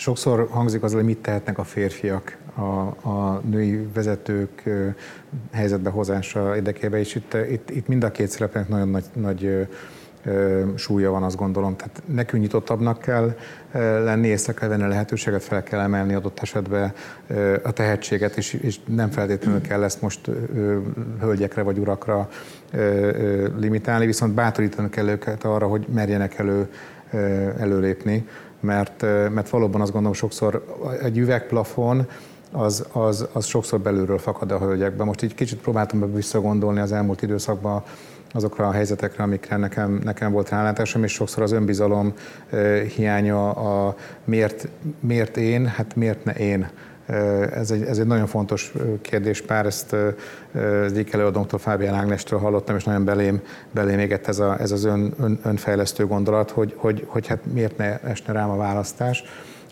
sokszor hangzik az, hogy mit tehetnek a férfiak a, a női vezetők helyzetbe hozása érdekében, és itt, itt, itt mind a két szereplőnek nagyon nagy, nagy súlya van, azt gondolom. Tehát nekünk nyitottabbnak kell lenni, észre kell venni a lehetőséget, fel kell emelni adott esetben a tehetséget, és, és nem feltétlenül kell ezt most hölgyekre vagy urakra limitálni, viszont bátorítani kell őket arra, hogy merjenek elő, előlépni, mert, mert valóban azt gondolom sokszor egy üvegplafon, az, az, az sokszor belülről fakad a hölgyekben. Most így kicsit próbáltam be visszagondolni az elmúlt időszakban azokra a helyzetekre, amikre nekem, nekem volt rálátásom, és sokszor az önbizalom hiánya, a miért, miért én, hát miért ne én. Ez egy, ez egy nagyon fontos kérdés, pár ezt egyik előadónktól, Fábián Ágnestről hallottam, és nagyon belém, belém égett ez, a, ez az ön, ön, önfejlesztő gondolat, hogy, hogy, hogy hát miért ne esne rám a választás.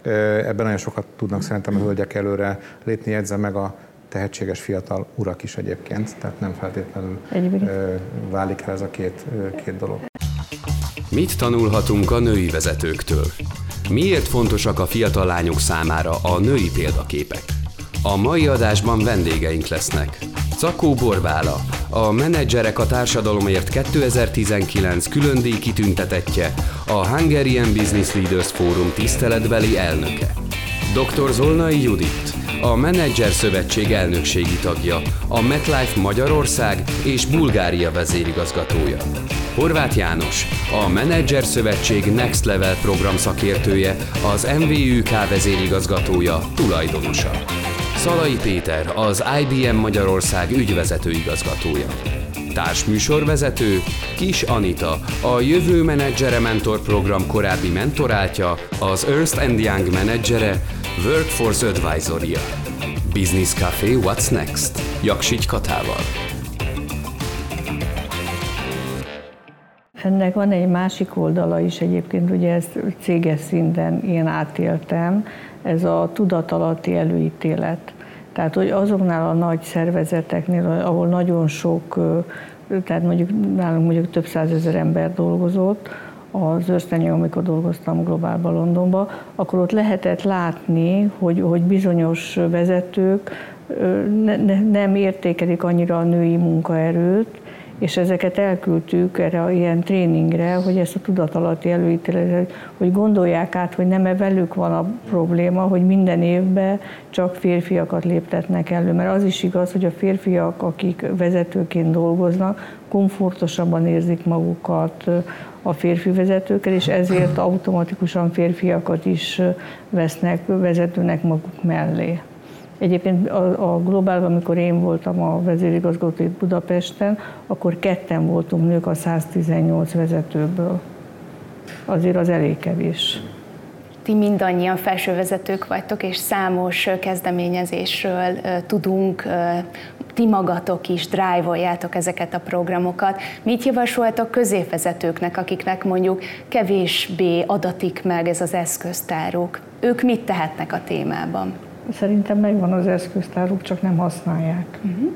Ebben nagyon sokat tudnak szerintem a hölgyek előre lépni, jegyzem meg a tehetséges fiatal urak is egyébként, tehát nem feltétlenül Egyébként. válik el ez a két, két dolog. Mit tanulhatunk a női vezetőktől? Miért fontosak a fiatal lányok számára a női példaképek? A mai adásban vendégeink lesznek. Cakó Borvála, a Menedzserek a Társadalomért 2019 külön díj kitüntetettje, a Hungarian Business Leaders Forum tiszteletbeli elnöke. Dr. Zolnai Judit, a Menedzser Szövetség elnökségi tagja, a MetLife Magyarország és Bulgária vezérigazgatója. Horváth János, a Menedzser Szövetség Next Level program szakértője, az MVUK vezérigazgatója, tulajdonosa. Szalai Péter, az IBM Magyarország ügyvezető igazgatója. Társműsorvezető Kis Anita, a Jövő Menedzsere Mentor program korábbi mentorátja, az Ernst Young menedzsere, Workforce Advisoria. Business Café What's Next? Jaksigy Katával. Ennek van egy másik oldala is egyébként, ugye ezt céges szinten én átéltem, ez a tudatalatti előítélet. Tehát, hogy azoknál a nagy szervezeteknél, ahol nagyon sok, tehát mondjuk nálunk mondjuk több százezer ember dolgozott, az Örstenyi, amikor dolgoztam globálban Londonban, akkor ott lehetett látni, hogy, hogy bizonyos vezetők ne, ne, nem értékelik annyira a női munkaerőt, és ezeket elküldtük erre ilyen tréningre, hogy ezt a tudatalatti előítéletet, hogy gondolják át, hogy nem-e velük van a probléma, hogy minden évben csak férfiakat léptetnek elő. Mert az is igaz, hogy a férfiak, akik vezetőként dolgoznak, komfortosabban érzik magukat a férfi vezetőkkel, és ezért automatikusan férfiakat is vesznek vezetőnek maguk mellé. Egyébként a, a globálban, amikor én voltam a vezérigazgató itt Budapesten, akkor ketten voltunk nők a 118 vezetőből. Azért az elég kevés. Ti mindannyian felsővezetők vagytok, és számos kezdeményezésről tudunk ti magatok is drive ezeket a programokat. Mit javasoltok középvezetőknek, akiknek mondjuk kevésbé adatik meg ez az eszköztáruk? Ők mit tehetnek a témában? Szerintem megvan az eszköztáruk, csak nem használják. Uh-huh.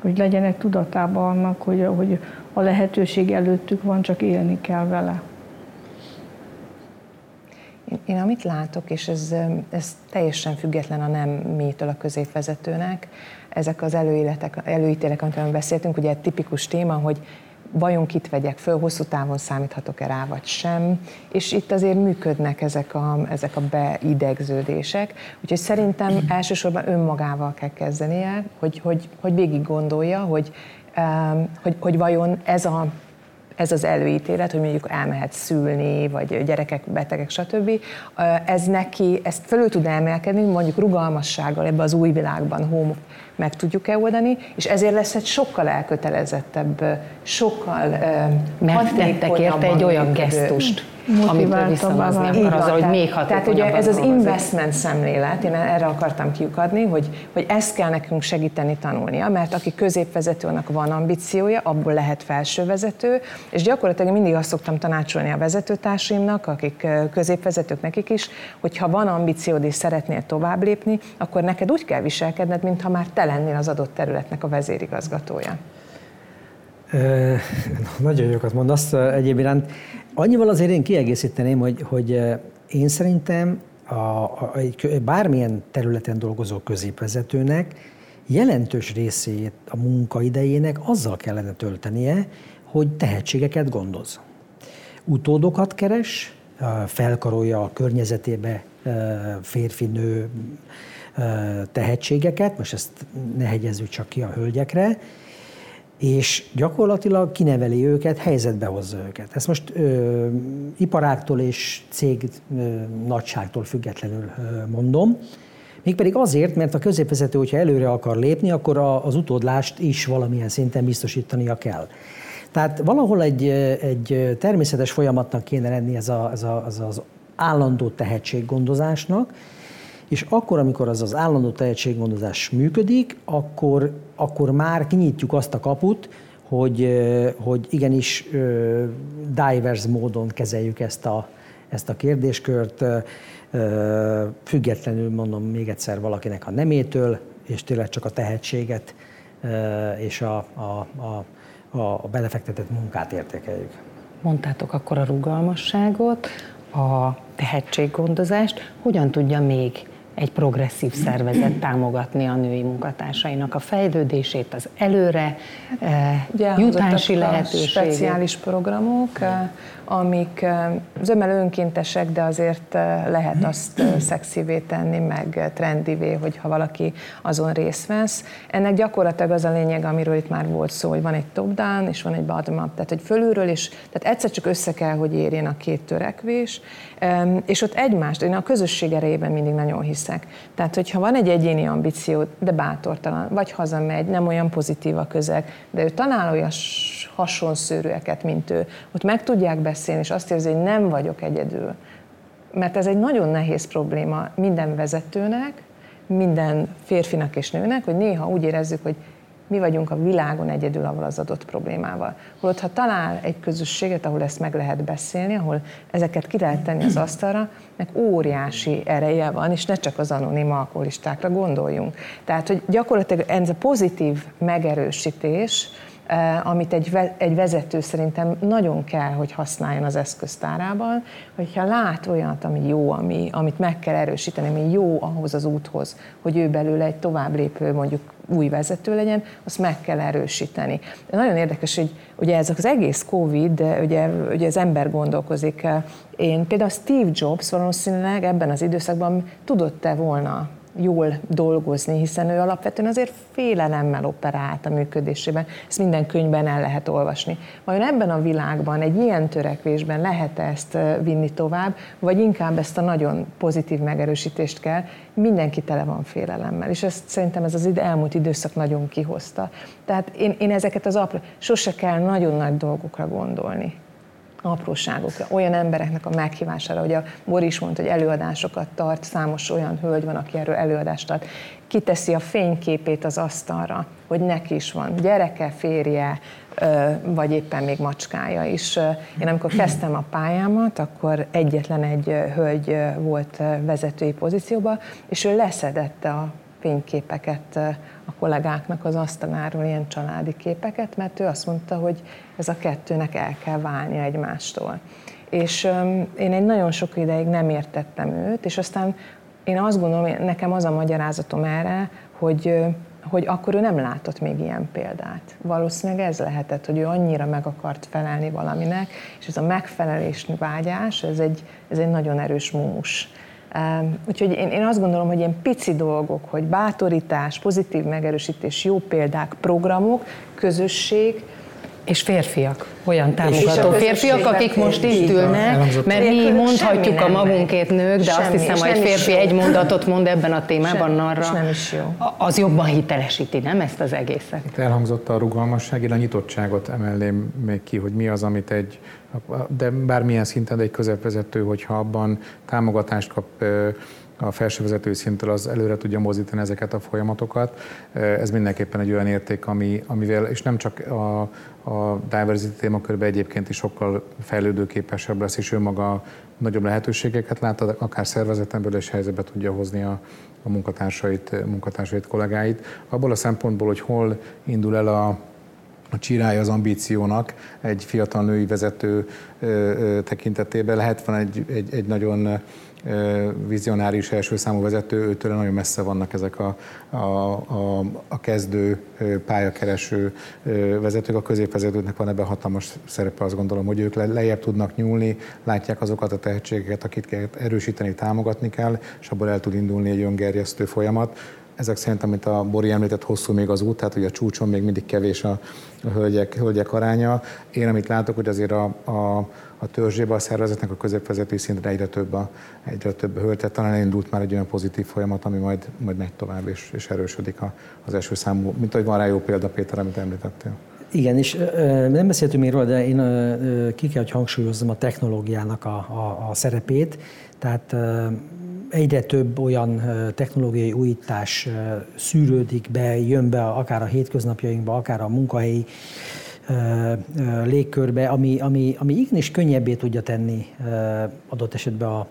Hogy legyenek tudatában annak, hogy, hogy a lehetőség előttük van, csak élni kell vele. Én, én amit látok, és ez, ez teljesen független a nem métől a középvezetőnek, ezek az előéletek, előítélek, amiről beszéltünk, ugye egy tipikus téma, hogy vajon kit vegyek föl, hosszú távon számíthatok-e rá, vagy sem, és itt azért működnek ezek a, ezek a beidegződések, úgyhogy szerintem elsősorban önmagával kell kezdenie, hogy, hogy, hogy végig gondolja, hogy, hogy, hogy vajon ez a ez az előítélet, hogy mondjuk elmehet szülni, vagy gyerekek betegek, stb. Ez neki, ezt fölül tud emelkedni, mondjuk rugalmassággal ebbe az új világban, home meg tudjuk-e oldani, és ezért lesz egy sokkal elkötelezettebb, sokkal Megtettek érte egy olyan gesztust, amit visszahozni akar azzal, hogy még Tehát ugye ez az investment szemlélet, én erre akartam kiukadni, hogy, hogy ezt kell nekünk segíteni tanulnia, mert aki középvezetőnek van ambíciója, abból lehet felsővezető, és gyakorlatilag mindig azt szoktam tanácsolni a vezetőtársaimnak, akik középvezetők nekik is, hogy ha van ambíciód és szeretnél tovább lépni, akkor neked úgy kell viselkedned, mintha már te lennél az adott területnek a vezérigazgatója. Nagyon jókat mondasz egyéb iránt. Annyival azért én kiegészíteném, hogy, hogy én szerintem a, a, egy, bármilyen területen dolgozó középvezetőnek jelentős részét a munkaidejének azzal kellene töltenie, hogy tehetségeket gondoz. Utódokat keres, felkarolja a környezetébe férfi-nő tehetségeket, most ezt ne hegyezzük csak ki a hölgyekre, és gyakorlatilag kineveli őket, helyzetbe hozza őket. Ezt most ö, iparáktól és cég ö, nagyságtól függetlenül ö, mondom. Mégpedig azért, mert a középvezető, hogyha előre akar lépni, akkor a, az utódlást is valamilyen szinten biztosítania kell. Tehát valahol egy, egy természetes folyamatnak kéne lenni ez, a, ez, a, ez az állandó tehetséggondozásnak, és akkor, amikor az az állandó tehetséggondozás működik, akkor, akkor már kinyitjuk azt a kaput, hogy, hogy igenis divers módon kezeljük ezt a, ezt a kérdéskört, függetlenül mondom még egyszer valakinek a nemétől, és tényleg csak a tehetséget és a, a, a, a belefektetett munkát értékeljük. Mondtátok akkor a rugalmasságot, a tehetséggondozást, hogyan tudja még egy progresszív szervezet támogatni a női munkatársainak a fejlődését, az előre eh, Ugye, jutási lehetőségét. Speciális programok, eh, amik eh, zömmel önkéntesek, de azért lehet azt szexivé tenni, meg trendivé, hogyha valaki azon részt vesz. Ennek gyakorlatilag az a lényeg, amiről itt már volt szó, hogy van egy top-down, és van egy bottom-up, tehát hogy fölülről is, tehát egyszer csak össze kell, hogy érjen a két törekvés, és ott egymást, én a közösség erejében mindig nagyon hiszek. Tehát, hogyha van egy egyéni ambíció, de bátortalan, vagy hazamegy, nem olyan pozitív a közeg, de ő talál olyan hasonszőrűeket, mint ő, ott meg tudják beszélni, és azt érzi, hogy nem vagyok egyedül. Mert ez egy nagyon nehéz probléma minden vezetőnek, minden férfinak és nőnek, hogy néha úgy érezzük, hogy mi vagyunk a világon egyedül avval az adott problémával. Holott, ha talál egy közösséget, ahol ezt meg lehet beszélni, ahol ezeket ki lehet tenni az asztalra, meg óriási ereje van, és ne csak az anonim alkoholistákra gondoljunk. Tehát, hogy gyakorlatilag ez a pozitív megerősítés, amit egy, egy vezető szerintem nagyon kell, hogy használjon az eszköztárában, hogyha lát olyat, ami jó, ami, amit meg kell erősíteni, ami jó ahhoz az úthoz, hogy ő belőle egy tovább lépő mondjuk új vezető legyen, azt meg kell erősíteni. De nagyon érdekes, hogy ugye ez az egész Covid, ugye, ugye az ember gondolkozik. Eh, én például Steve Jobs valószínűleg ebben az időszakban tudott-e volna jól dolgozni, hiszen ő alapvetően azért félelemmel operált a működésében. Ezt minden könyvben el lehet olvasni. Vajon ebben a világban, egy ilyen törekvésben lehet -e ezt vinni tovább, vagy inkább ezt a nagyon pozitív megerősítést kell? Mindenki tele van félelemmel, és ezt szerintem ez az elmúlt időszak nagyon kihozta. Tehát én, én ezeket az apró, sose kell nagyon nagy dolgokra gondolni apróságokra, olyan embereknek a meghívására, hogy a Boris mondta, hogy előadásokat tart, számos olyan hölgy van, aki erről előadást tart, kiteszi a fényképét az asztalra, hogy neki is van gyereke, férje, vagy éppen még macskája is. Én amikor kezdtem a pályámat, akkor egyetlen egy hölgy volt vezetői pozícióban, és ő leszedette a fényképeket a kollégáknak az asztaláról, ilyen családi képeket, mert ő azt mondta, hogy ez a kettőnek el kell válni egymástól. És én egy nagyon sok ideig nem értettem őt, és aztán én azt gondolom, nekem az a magyarázatom erre, hogy hogy akkor ő nem látott még ilyen példát. Valószínűleg ez lehetett, hogy ő annyira meg akart felelni valaminek, és ez a megfelelés vágyás, ez egy, ez egy nagyon erős múmus. Úgyhogy én, én azt gondolom, hogy ilyen pici dolgok, hogy bátorítás, pozitív megerősítés, jó példák, programok, közösség, és férfiak, olyan támogató férfiak, akik most itt ülnek, mert mi mondhatjuk a magunkét nők, de azt hiszem, hogy egy férfi egy mondatot mond ebben a témában arra, nem is jó. az jobban hitelesíti, nem ezt az egészet? Itt elhangzott a rugalmasság, a nyitottságot emelném még ki, hogy mi az, amit egy, de bármilyen szinten egy közepvezető, hogyha abban támogatást kap a felsővezető szinttől az előre tudja mozdítani ezeket a folyamatokat. Ez mindenképpen egy olyan érték, ami, amivel, és nem csak a, a diversity témakörben egyébként is sokkal fejlődőképesebb lesz, és ő maga nagyobb lehetőségeket lát, akár szervezetemből és helyzetbe tudja hozni a, a munkatársait, munkatársait, kollégáit. Abból a szempontból, hogy hol indul el a, a csirája az ambíciónak egy fiatal női vezető tekintetében lehet van egy, egy, egy nagyon vizionáris első számú vezető, őtől nagyon messze vannak ezek a, a, a, a kezdő pályakereső vezetők. A középvezetőknek van ebben hatalmas szerepe, azt gondolom, hogy ők lejjebb tudnak nyúlni, látják azokat a tehetségeket, akiket erősíteni, támogatni kell, és abból el tud indulni egy öngerjesztő folyamat ezek szerint, amit a Bori említett, hosszú még az út, tehát hogy a csúcson még mindig kevés a, a hölgyek, hölgyek aránya. Én amit látok, hogy azért a, a, a törzsébe a szervezetnek a középvezetői szinten egyre több a, egyre több hölgy, tehát talán elindult már egy olyan pozitív folyamat, ami majd, majd megy tovább és, és erősödik a, az első számú, mint ahogy van rá jó példa, Péter, amit említettél. Igen, és nem beszéltünk még róla, de én ö, ki kell, hogy hangsúlyozzam a technológiának a, a, a szerepét. Tehát egyre több olyan technológiai újítás szűrődik be, jön be akár a hétköznapjainkba, akár a munkahelyi légkörbe, ami, ami, ami igenis könnyebbé tudja tenni adott esetben a,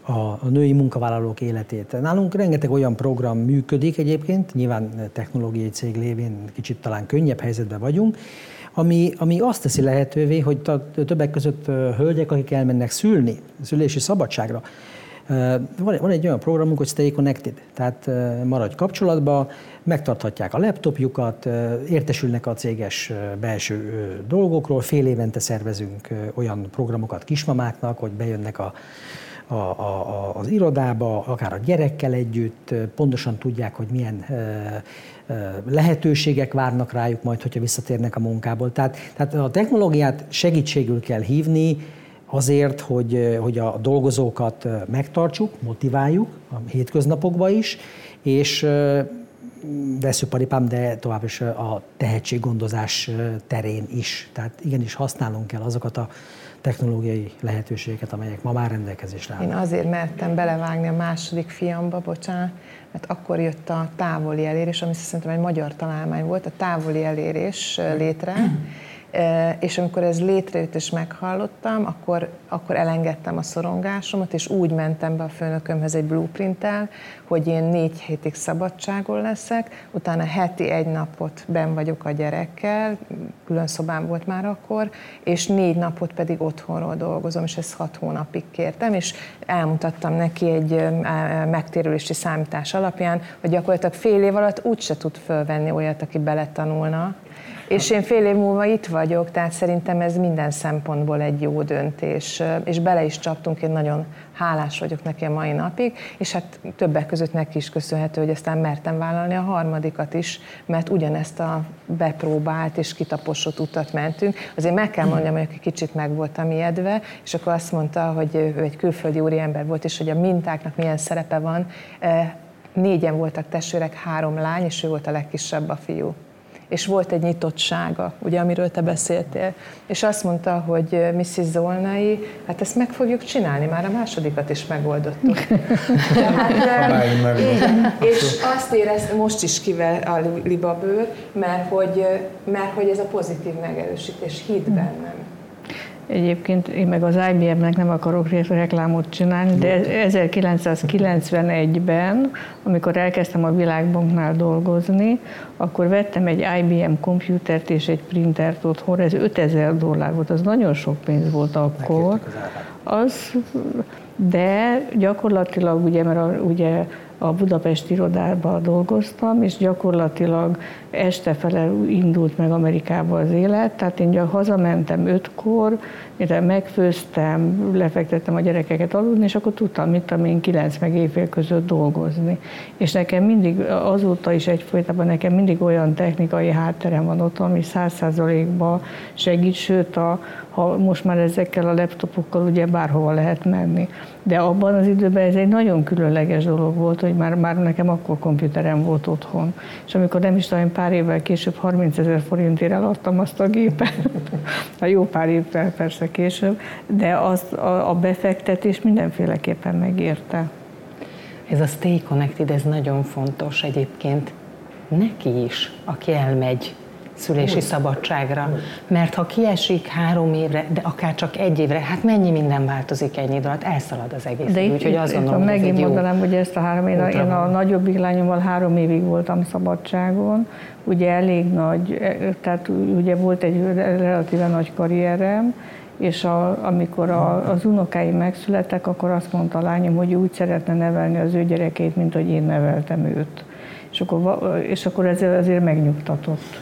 a, a női munkavállalók életét. Nálunk rengeteg olyan program működik egyébként, nyilván technológiai cég lévén kicsit talán könnyebb helyzetben vagyunk, ami, ami azt teszi lehetővé, hogy többek között hölgyek, akik elmennek szülni, szülési szabadságra, van egy olyan programunk, hogy Stay Connected, tehát maradj kapcsolatba, megtarthatják a laptopjukat, értesülnek a céges belső dolgokról, fél évente szervezünk olyan programokat kismamáknak, hogy bejönnek a, a, a, az irodába, akár a gyerekkel együtt, pontosan tudják, hogy milyen lehetőségek várnak rájuk majd, hogyha visszatérnek a munkából. Tehát, tehát a technológiát segítségül kell hívni, azért, hogy, hogy a dolgozókat megtartsuk, motiváljuk a hétköznapokban is, és veszőparipám, de tovább is a tehetséggondozás terén is. Tehát igenis használnunk kell azokat a technológiai lehetőségeket, amelyek ma már rendelkezésre állnak. Én azért mertem belevágni a második fiamba, bocsánat, mert akkor jött a távoli elérés, ami szerintem egy magyar találmány volt, a távoli elérés létre, és amikor ez létrejött és meghallottam, akkor, akkor elengedtem a szorongásomat, és úgy mentem be a főnökömhez egy blueprinttel, hogy én négy hétig szabadságon leszek, utána heti egy napot ben vagyok a gyerekkel, külön szobám volt már akkor, és négy napot pedig otthonról dolgozom, és ezt hat hónapig kértem, és elmutattam neki egy megtérülési számítás alapján, hogy gyakorlatilag fél év alatt úgyse tud fölvenni olyat, aki beletanulna, és én fél év múlva itt vagyok, tehát szerintem ez minden szempontból egy jó döntés, és bele is csaptunk, én nagyon hálás vagyok neki a mai napig, és hát többek között neki is köszönhető, hogy aztán mertem vállalni a harmadikat is, mert ugyanezt a bepróbált és kitaposott utat mentünk. Azért meg kell mondjam, hogy kicsit meg voltam ijedve, és akkor azt mondta, hogy ő egy külföldi úriember volt, és hogy a mintáknak milyen szerepe van. Négyen voltak testvérek, három lány, és ő volt a legkisebb a fiú és volt egy nyitottsága, ugye, amiről te beszéltél. És azt mondta, hogy Mrs. Zolnai, hát ezt meg fogjuk csinálni, már a másodikat is megoldottuk. hát, és azt éreztem, most is kivel a libabőr, mert hogy, mert hogy ez a pozitív megerősítés hit bennem. Egyébként én meg az IBM-nek nem akarok reklámot csinálni, de 1991-ben, amikor elkezdtem a Világbanknál dolgozni, akkor vettem egy IBM komputert és egy printert otthon, ez 5000 dollár volt, az nagyon sok pénz volt akkor. Az, de gyakorlatilag ugye, mert a, ugye a Budapest irodában dolgoztam, és gyakorlatilag este fele indult meg Amerikába az élet, tehát én hazamentem ötkor, mire megfőztem, lefektettem a gyerekeket aludni, és akkor tudtam, mit tudom én, kilenc meg éjfél között dolgozni. És nekem mindig, azóta is egyfolytában nekem mindig olyan technikai hátterem van ott, ami száz százalékban segít, sőt, a, ha most már ezekkel a laptopokkal ugye bárhova lehet menni. De abban az időben ez egy nagyon különleges dolog volt, hogy már, már nekem akkor komputerem volt otthon. És amikor nem is tudom, pár évvel később 30 ezer forintért eladtam azt a gépet, a jó pár évvel persze később, de az, a, a befektetés mindenféleképpen megérte. Ez a Stay Connected, ez nagyon fontos egyébként. Neki is, aki elmegy szülési szabadságra. Mert ha kiesik három évre, de akár csak egy évre, hát mennyi minden változik ennyi idő alatt, elszalad az egész. De úgyhogy azt gondolom, megint ez mondanám, hogy ezt a három én, én a nagyobb lányommal három évig voltam szabadságon, ugye elég nagy, tehát ugye volt egy relatíve nagy karrierem, és a, amikor a, az unokáim megszülettek, akkor azt mondta a lányom, hogy úgy szeretne nevelni az ő gyerekét, mint hogy én neveltem őt. És akkor, és akkor ez azért megnyugtatott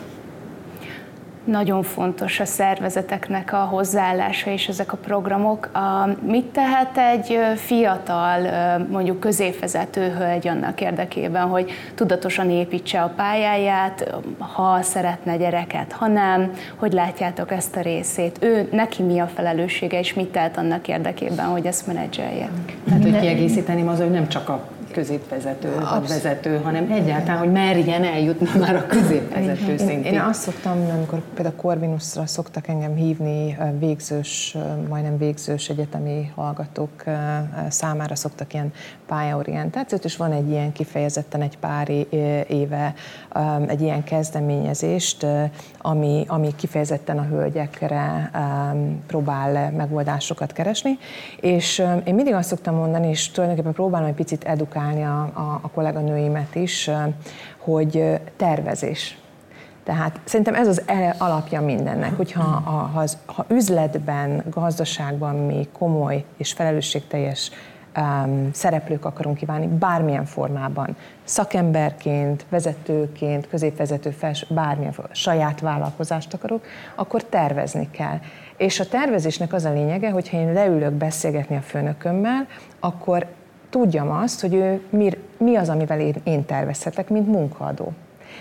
nagyon fontos a szervezeteknek a hozzáállása és ezek a programok. Mit tehet egy fiatal, mondjuk középvezető hölgy annak érdekében, hogy tudatosan építse a pályáját, ha szeretne gyereket, ha nem, hogy látjátok ezt a részét? Ő, neki mi a felelőssége, és mit tehet annak érdekében, hogy ezt menedzselje? Tehát, hogy kiegészíteném az, hogy nem csak a középvezető, vezető, hanem egyáltalán, hogy merjen eljutni már a középvezető szintén. Én, én azt szoktam, amikor például Corvinusra szoktak engem hívni, végzős, majdnem végzős egyetemi hallgatók számára szoktak ilyen pályaorientációt, és van egy ilyen kifejezetten egy pár éve egy ilyen kezdeményezést, ami, ami kifejezetten a hölgyekre próbál megoldásokat keresni, és én mindig azt szoktam mondani, és tulajdonképpen próbálom egy picit edukálni a, a, a kolléganőimet is, hogy tervezés. Tehát szerintem ez az alapja mindennek, hogyha ha, ha, ha üzletben, gazdaságban mi komoly és felelősségteljes um, szereplők akarunk kívánni, bármilyen formában, szakemberként, vezetőként, középvezető, fels, bármilyen saját vállalkozást akarok, akkor tervezni kell. És a tervezésnek az a lényege, hogyha én leülök beszélgetni a főnökömmel, akkor tudjam azt, hogy ő mi, mi az, amivel én, én tervezhetek, mint munkaadó.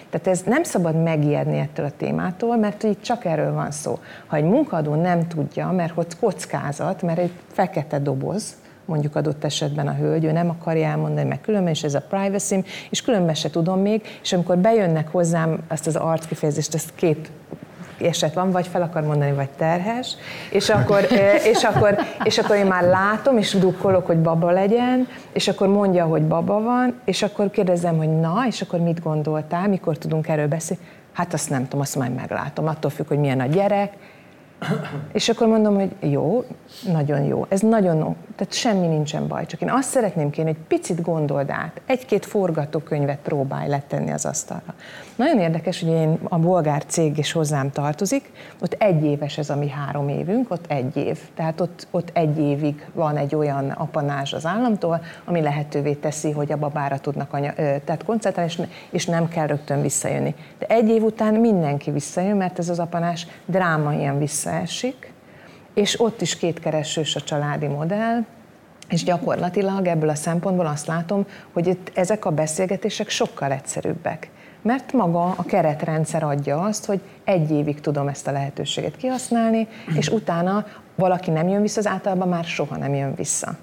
Tehát ez nem szabad megijedni ettől a témától, mert itt csak erről van szó. Ha egy munkadó nem tudja, mert hogy kockázat, mert egy fekete doboz, mondjuk adott esetben a hölgy, ő nem akarja elmondani, meg különben is ez a privacy és különben se tudom még, és amikor bejönnek hozzám azt az arckifejezést, ezt két eset van, vagy fel akar mondani, vagy terhes, és akkor, és akkor, és akkor én már látom, és dukkolok, hogy baba legyen, és akkor mondja, hogy baba van, és akkor kérdezem, hogy na, és akkor mit gondoltál, mikor tudunk erről beszélni? Hát azt nem tudom, azt majd meglátom, attól függ, hogy milyen a gyerek, és akkor mondom, hogy jó, nagyon jó, ez nagyon, tehát semmi nincsen baj, csak én azt szeretném kérni, hogy picit gondold át, egy-két forgatókönyvet próbálj letenni az asztalra. Nagyon érdekes, hogy én a bolgár cég is hozzám tartozik, ott egy éves ez a mi három évünk, ott egy év. Tehát ott, ott egy évig van egy olyan apanás az államtól, ami lehetővé teszi, hogy a babára tudnak anya, tehát koncentrálni, és, és nem kell rögtön visszajönni. De egy év után mindenki visszajön, mert ez az apanás drámaian visszaesik, és ott is kétkeresős a családi modell, és gyakorlatilag ebből a szempontból azt látom, hogy itt ezek a beszélgetések sokkal egyszerűbbek mert maga a keretrendszer adja azt, hogy egy évig tudom ezt a lehetőséget kihasználni, és utána valaki nem jön vissza, az általában már soha nem jön vissza.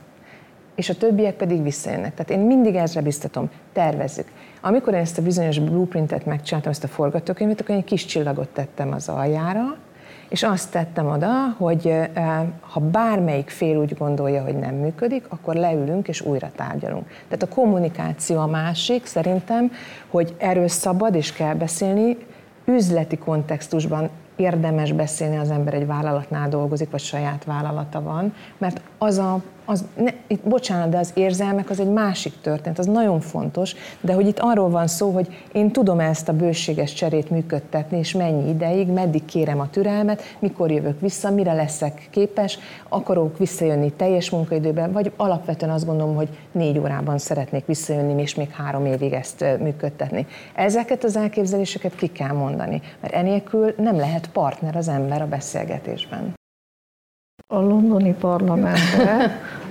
És a többiek pedig visszajönnek. Tehát én mindig ezre biztatom, tervezzük. Amikor én ezt a bizonyos blueprintet megcsináltam, ezt a forgatókönyvet, akkor én egy kis csillagot tettem az aljára, és azt tettem oda, hogy ha bármelyik fél úgy gondolja, hogy nem működik, akkor leülünk és újra tárgyalunk. Tehát a kommunikáció a másik, szerintem, hogy erről szabad és kell beszélni, üzleti kontextusban érdemes beszélni, az ember egy vállalatnál dolgozik, vagy saját vállalata van, mert az a az, ne, itt, bocsánat, de az érzelmek az egy másik történet, az nagyon fontos, de hogy itt arról van szó, hogy én tudom ezt a bőséges cserét működtetni, és mennyi ideig, meddig kérem a türelmet, mikor jövök vissza, mire leszek képes, akarok visszajönni teljes munkaidőben, vagy alapvetően azt gondolom, hogy négy órában szeretnék visszajönni, és még három évig ezt működtetni. Ezeket az elképzeléseket ki kell mondani, mert enélkül nem lehet partner az ember a beszélgetésben. A londoni parlamentben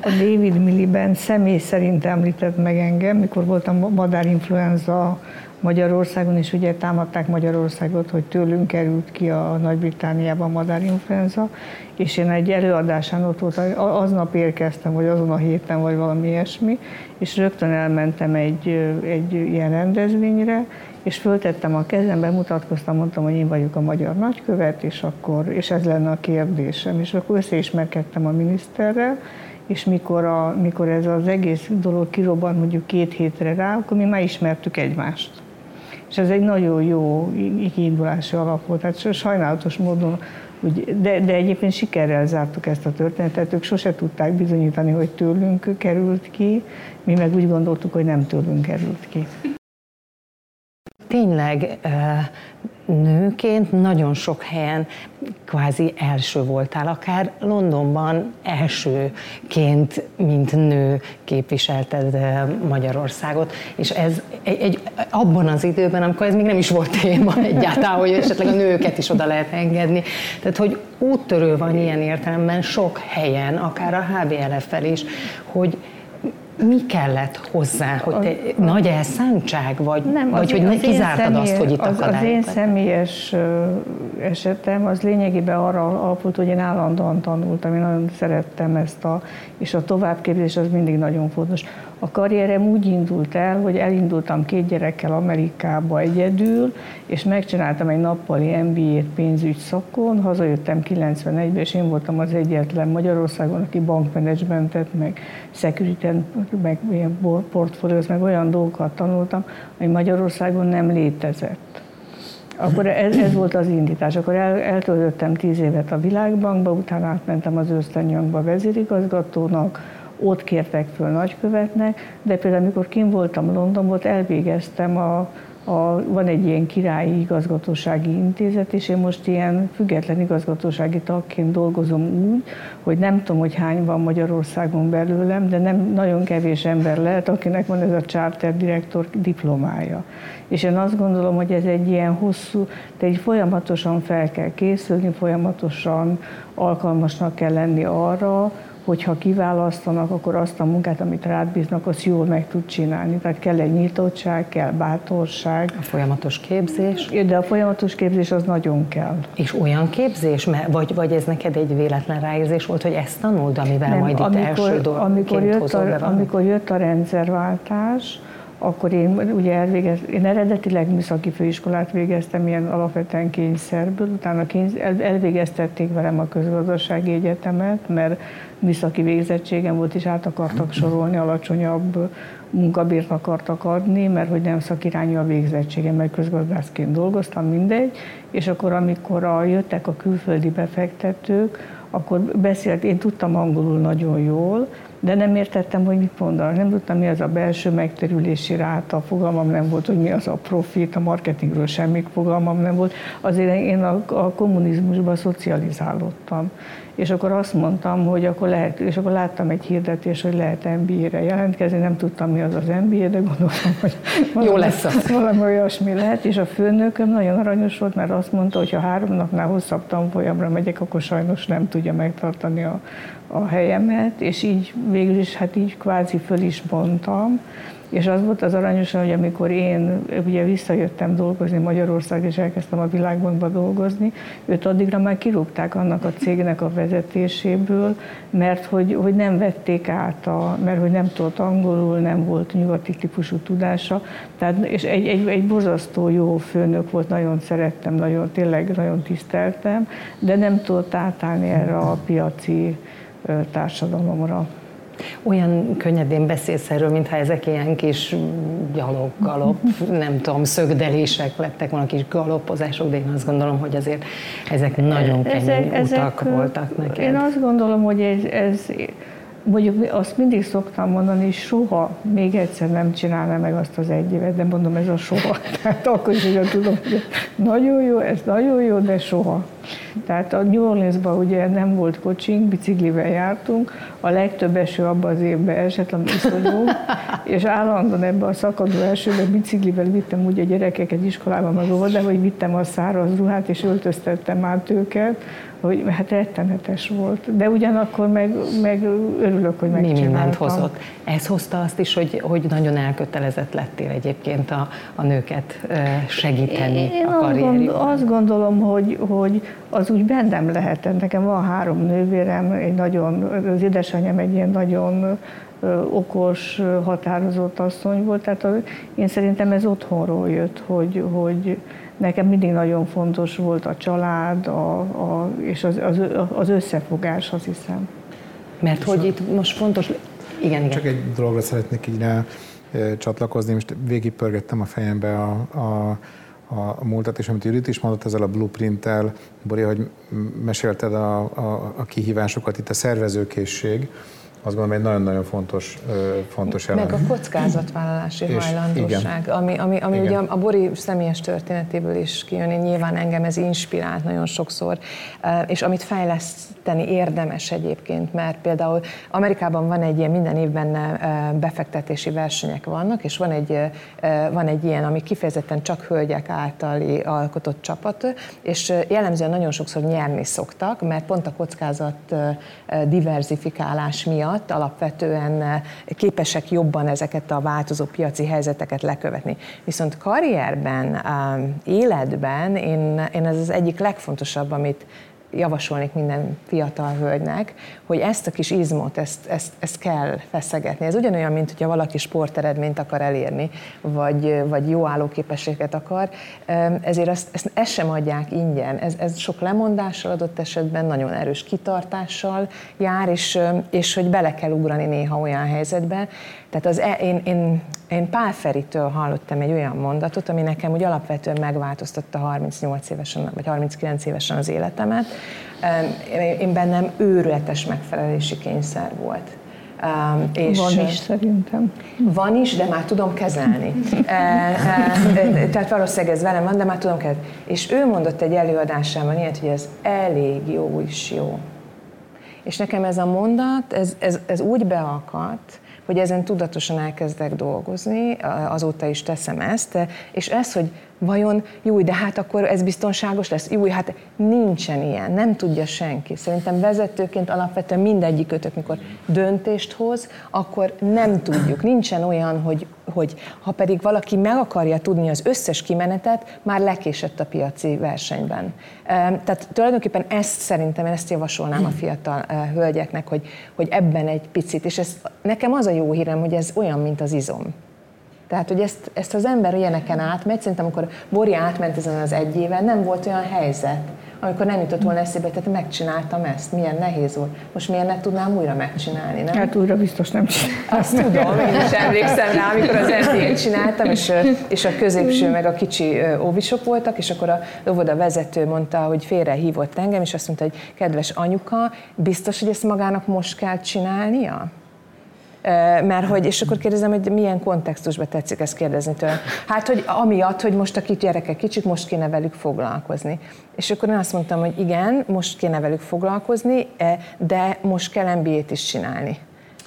a David Milliben személy szerint említett meg engem, mikor voltam madárinfluenza Magyarországon, és ugye támadták Magyarországot, hogy tőlünk került ki a Nagy-Britániában madárinfluenza, és én egy előadásán ott volt, aznap érkeztem, vagy azon a héten, vagy valami ilyesmi, és rögtön elmentem egy, egy ilyen rendezvényre, és föltettem a kezembe, mutatkoztam, mondtam, hogy én vagyok a magyar nagykövet, és akkor, és ez lenne a kérdésem. És akkor összeismerkedtem a miniszterrel, és mikor, a, mikor ez az egész dolog kirobbant mondjuk két hétre rá, akkor mi már ismertük egymást. És ez egy nagyon jó kiindulási alap volt. Tehát sajnálatos módon, úgy, de, de egyébként sikerrel zártuk ezt a történetet. Ők sose tudták bizonyítani, hogy tőlünk került ki, mi meg úgy gondoltuk, hogy nem tőlünk került ki. Tényleg nőként nagyon sok helyen kvázi első voltál, akár Londonban elsőként, mint nő képviselted Magyarországot, és ez egy, egy, abban az időben, amikor ez még nem is volt téma egyáltalán, hogy esetleg a nőket is oda lehet engedni. Tehát, hogy úttörő van ilyen értelemben sok helyen, akár a HBLF-fel is, hogy mi kellett hozzá, hogy te a, nagy elszántság, vagy, nem, vagy hogy ne kizártad személy, azt, hogy itt az, az én személyes esetem az lényegében arra alapult, hogy én állandóan tanultam, én nagyon szerettem ezt a, és a továbbképzés az mindig nagyon fontos. A karrierem úgy indult el, hogy elindultam két gyerekkel Amerikába egyedül, és megcsináltam egy nappali MBA-t pénzügy szakon, hazajöttem 91-ben, és én voltam az egyetlen Magyarországon, aki bankmenedzsmentet, meg security meg ilyen portfóliót, meg olyan dolgokat tanultam, ami Magyarországon nem létezett. Akkor ez, ez volt az indítás. Akkor el, eltöltöttem tíz évet a Világbankba, utána átmentem az Ösztanyagba vezérigazgatónak, ott kértek föl nagykövetnek, de például amikor kim voltam Londonban, elvégeztem a a, van egy ilyen királyi igazgatósági intézet, és én most ilyen független igazgatósági tagként dolgozom úgy, hogy nem tudom, hogy hány van Magyarországon belőlem, de nem nagyon kevés ember lehet, akinek van ez a charter direktor diplomája. És én azt gondolom, hogy ez egy ilyen hosszú, de egy folyamatosan fel kell készülni, folyamatosan alkalmasnak kell lenni arra, hogyha kiválasztanak, akkor azt a munkát, amit rád bíznak, azt jól meg tud csinálni. Tehát kell egy nyitottság, kell bátorság. A folyamatos képzés. De a folyamatos képzés az nagyon kell. És olyan képzés, vagy, vagy ez neked egy véletlen ráérzés volt, hogy ezt tanuld, amivel Nem, majd itt amikor, első amikor jött, a, amikor jött a rendszerváltás, akkor én ugye elvégeztem, én eredetileg műszaki főiskolát végeztem ilyen alapvetően kényszerből, utána kényszer, el, elvégeztették velem a közgazdasági egyetemet, mert műszaki végzettségem volt, és át akartak sorolni, alacsonyabb munkabért akartak adni, mert hogy nem szakirányú a végzettségem, mert közgazdászként dolgoztam, mindegy, és akkor amikor a, jöttek a külföldi befektetők, akkor beszélt, én tudtam angolul nagyon jól, de nem értettem, hogy mit mondanak. Nem tudtam, mi az a belső megterülési ráta, fogalmam nem volt, hogy mi az a profit, a marketingről semmi fogalmam nem volt. Azért én a, a kommunizmusban szocializálódtam. És akkor azt mondtam, hogy akkor lehet, és akkor láttam egy hirdetés, hogy lehet MBA-re jelentkezni, nem tudtam, mi az az MBA, de gondoltam, hogy valami, Jó lesz az. valami olyasmi lehet, és a főnököm nagyon aranyos volt, mert azt mondta, hogy ha három napnál hosszabb tanfolyamra megyek, akkor sajnos nem tudja megtartani a, a helyemet, és így végül is hát így kvázi föl is mondtam, és az volt az aranyos, hogy amikor én ugye visszajöttem dolgozni Magyarország, és elkezdtem a világbankba dolgozni, őt addigra már kirúgták annak a cégnek a vezetéséből, mert hogy, hogy nem vették át, a, mert hogy nem tudott angolul, nem volt nyugati típusú tudása. Tehát, és egy, egy, egy borzasztó jó főnök volt, nagyon szerettem, nagyon, tényleg nagyon tiszteltem, de nem tudott átállni erre a piaci társadalomra. Olyan könnyedén beszélsz erről, mintha ezek ilyen kis gyalog, galop, nem tudom, szögdelések lettek volna, kis galopozások, de én azt gondolom, hogy azért ezek nagyon kemény ezek, utak ezek, voltak neked. Én azt gondolom, hogy ez, ez mondjuk azt mindig szoktam mondani, soha még egyszer nem csinálnám meg azt az egy évet, de mondom, ez a soha. Tehát akkor is ugye tudom, hogy nagyon jó, ez nagyon jó, de soha. Tehát a New Orleansban ugye nem volt kocsink, biciklivel jártunk, a legtöbb eső abban az évben esett, ami iszonyú, és állandóan ebben a szakadó esőben biciklivel vittem úgy a gyerekeket iskolába meg de hogy vittem a száraz ruhát, és öltöztettem át őket, hogy hát rettenetes volt. De ugyanakkor meg, meg örülök, hogy megcsináltam. Mi mindent hozott. Ez hozta azt is, hogy, hogy nagyon elkötelezett lettél egyébként a, a nőket segíteni Én a karrierjükben. Azt, azt gondolom, hogy, hogy az úgy bennem lehetett. Nekem van három nővérem, egy nagyon, az édesanyám egy ilyen nagyon okos, határozott asszony volt. Tehát én szerintem ez otthonról jött, hogy, hogy nekem mindig nagyon fontos volt a család a, a, és az, az, az összefogás, azt hiszem. Mert és hogy itt most fontos... Igen, igen. Csak egy dologra szeretnék így rá csatlakozni. Most végigpörgettem a fejembe a, a a múltat, és amit Judit is mondott ezzel a blueprinttel, Bori, hogy mesélted a, a, a kihívásokat, itt a szervezőkészség, azt gondolom, egy nagyon-nagyon fontos, fontos elem. Meg a kockázatvállalási és hajlandóság, igen. ami, ami, ami igen. ugye a Bori személyes történetéből is kijön, én nyilván engem ez inspirált nagyon sokszor, és amit fejleszteni érdemes egyébként, mert például Amerikában van egy ilyen, minden évben befektetési versenyek vannak, és van egy, van egy ilyen, ami kifejezetten csak hölgyek általi alkotott csapat, és jellemzően nagyon sokszor nyerni szoktak, mert pont a kockázat diversifikálás miatt miatt alapvetően eh, képesek jobban ezeket a változó piaci helyzeteket lekövetni. Viszont karrierben, életben én, én ez az egyik legfontosabb, amit javasolnék minden fiatal hölgynek, hogy ezt a kis izmot, ezt, ezt, ezt kell feszegetni. Ez ugyanolyan, mint hogyha valaki sporteredményt akar elérni, vagy, vagy jó állóképességet akar, ezért ezt, ezt, ezt sem adják ingyen. Ez, ez sok lemondással adott esetben, nagyon erős kitartással jár, és, és hogy bele kell ugrani néha olyan helyzetbe. Tehát az, e, én, én, én Pál Feritől hallottam egy olyan mondatot, ami nekem úgy alapvetően megváltoztatta 38 évesen, vagy 39 évesen az életemet, én bennem őrületes megfelelési kényszer volt. Um, és van is szerintem. Van is, de már tudom kezelni. uh, tehát valószínűleg ez velem van, de már tudom kezelni. És ő mondott egy előadásában ilyet, hogy ez elég jó is jó. És nekem ez a mondat, ez, ez, ez úgy beakadt, hogy ezen tudatosan elkezdek dolgozni, azóta is teszem ezt, és ez, hogy vajon, jó, de hát akkor ez biztonságos lesz, jó, hát nincsen ilyen, nem tudja senki. Szerintem vezetőként alapvetően mindegyik ötök, mikor döntést hoz, akkor nem tudjuk. Nincsen olyan, hogy, hogy ha pedig valaki meg akarja tudni az összes kimenetet, már lekésett a piaci versenyben. Tehát tulajdonképpen ezt szerintem, ezt javasolnám a fiatal hölgyeknek, hogy, hogy ebben egy picit, és ez, nekem az a jó hírem, hogy ez olyan, mint az izom. Tehát, hogy ezt, ezt az ember ilyeneken átmegy, szerintem amikor Bori átment ezen az egy éven, nem volt olyan helyzet, amikor nem jutott volna eszébe, tehát megcsináltam ezt, milyen nehéz volt. Most miért ne tudnám újra megcsinálni, nem? Hát újra biztos nem csináltam. Azt tudom, én is emlékszem rá, amikor az mba csináltam, és, és a középső meg a kicsi óvisok voltak, és akkor a óvoda vezető mondta, hogy félre hívott engem, és azt mondta, hogy kedves anyuka, biztos, hogy ezt magának most kell csinálnia? Mert hogy, és akkor kérdezem, hogy milyen kontextusban tetszik ezt kérdezni tőle. Hát, hogy amiatt, hogy most a kis gyerekek kicsik, most kéne velük foglalkozni. És akkor én azt mondtam, hogy igen, most kéne velük foglalkozni, de most kell MBA-t is csinálni.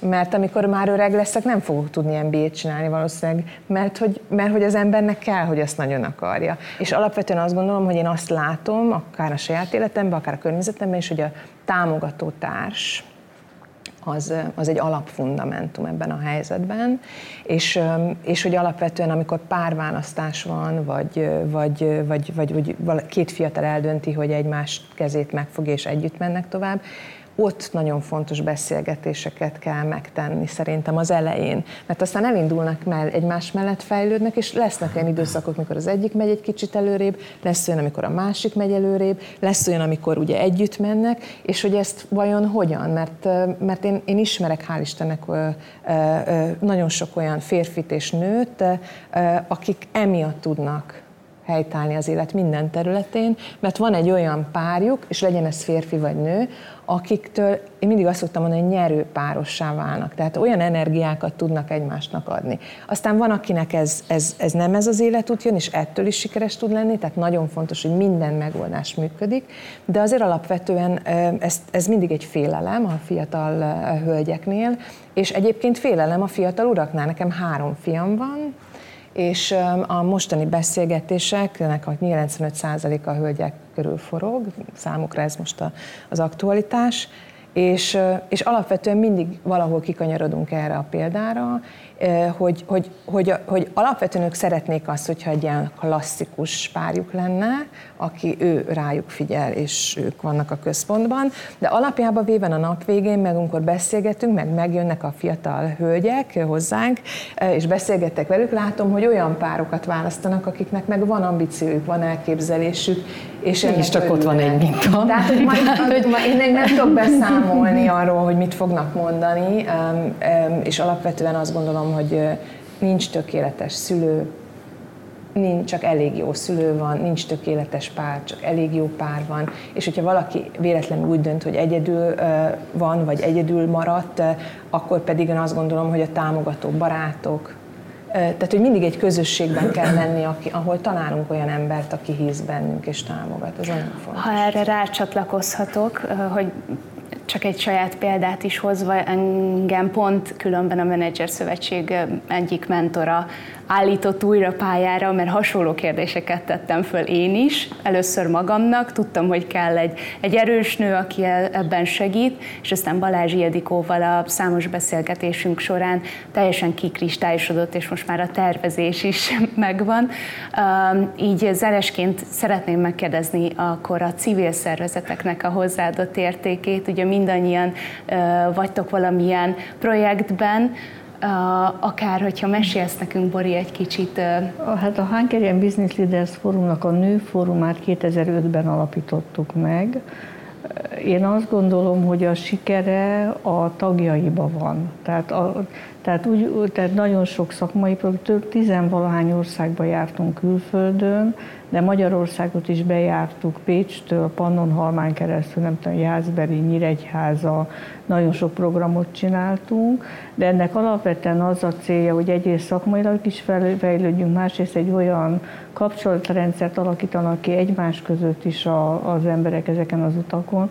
Mert amikor már öreg leszek, nem fogok tudni MBA-t csinálni valószínűleg, mert hogy, mert hogy az embernek kell, hogy azt nagyon akarja. És alapvetően azt gondolom, hogy én azt látom, akár a saját életemben, akár a környezetemben is, hogy a támogató társ, az, az egy alapfundamentum ebben a helyzetben, és, és hogy alapvetően, amikor párválasztás van, vagy, vagy, vagy, vagy, vagy két fiatal eldönti, hogy egymás kezét megfogja és együtt mennek tovább, ott nagyon fontos beszélgetéseket kell megtenni szerintem az elején, mert aztán elindulnak mell egymás mellett fejlődnek, és lesznek olyan időszakok, mikor az egyik megy egy kicsit előrébb, lesz olyan, amikor a másik megy előrébb, lesz olyan, amikor ugye együtt mennek, és hogy ezt vajon hogyan, mert, mert én, én ismerek, hál' Istennek, nagyon sok olyan férfit és nőt, akik emiatt tudnak helytállni az élet minden területén, mert van egy olyan párjuk, és legyen ez férfi vagy nő, akiktől én mindig azt szoktam mondani, hogy nyerő párossá válnak. Tehát olyan energiákat tudnak egymásnak adni. Aztán van, akinek ez, ez, ez nem ez az életút jön, és ettől is sikeres tud lenni, tehát nagyon fontos, hogy minden megoldás működik, de azért alapvetően ez, ez mindig egy félelem a fiatal hölgyeknél, és egyébként félelem a fiatal uraknál. Nekem három fiam van, és a mostani beszélgetéseknek a 95%-a a hölgyek körül forog, számukra ez most a, az aktualitás, és, és alapvetően mindig valahol kikanyarodunk erre a példára, hogy, hogy, hogy, hogy alapvetően ők szeretnék azt, hogyha egy ilyen klasszikus párjuk lenne, aki ő rájuk figyel, és ők vannak a központban, de alapjában véven a nap végén, meg amikor beszélgetünk, meg megjönnek a fiatal hölgyek hozzánk, és beszélgetek velük, látom, hogy olyan párokat választanak, akiknek meg van ambíciójuk, van elképzelésük, és is csak ott van egy minta. Tehát, hogy majd, hogy majd én nem tudok beszámolni arról, hogy mit fognak mondani, és alapvetően azt gondolom, hogy nincs tökéletes szülő, nincs csak elég jó szülő van, nincs tökéletes pár, csak elég jó pár van, és hogyha valaki véletlenül úgy dönt, hogy egyedül van, vagy egyedül maradt, akkor pedig én azt gondolom, hogy a támogató barátok, tehát, hogy mindig egy közösségben kell lenni, aki, ahol találunk olyan embert, aki hisz bennünk és támogat. Ez nagyon fontos. Ha erre rácsatlakozhatok, hogy csak egy saját példát is hozva, engem pont különben a Menedzser Szövetség egyik mentora állított újra pályára, mert hasonló kérdéseket tettem föl én is, először magamnak, tudtam, hogy kell egy, egy erős nő, aki e, ebben segít, és aztán Balázs Ildikóval a számos beszélgetésünk során teljesen kikristályosodott, és most már a tervezés is megvan. Így zeresként szeretném megkérdezni akkor a civil szervezeteknek a hozzáadott értékét, ugye mindannyian vagytok valamilyen projektben, akár hogyha mesélsz nekünk, Bori, egy kicsit. Hát a Hungarian Business Leaders Forumnak a nő fórumát 2005-ben alapítottuk meg. Én azt gondolom, hogy a sikere a tagjaiba van. Tehát, a, tehát, úgy, tehát nagyon sok szakmai több tizenvalahány országba jártunk külföldön, de Magyarországot is bejártuk Pécstől, Pannonhalmán keresztül, nem tudom, Jászberi, Nyíregyháza, nagyon sok programot csináltunk, de ennek alapvetően az a célja, hogy egyrészt szakmailag is fejlődjünk, másrészt egy olyan kapcsolatrendszert alakítanak ki egymás között is a, az emberek ezeken az utakon.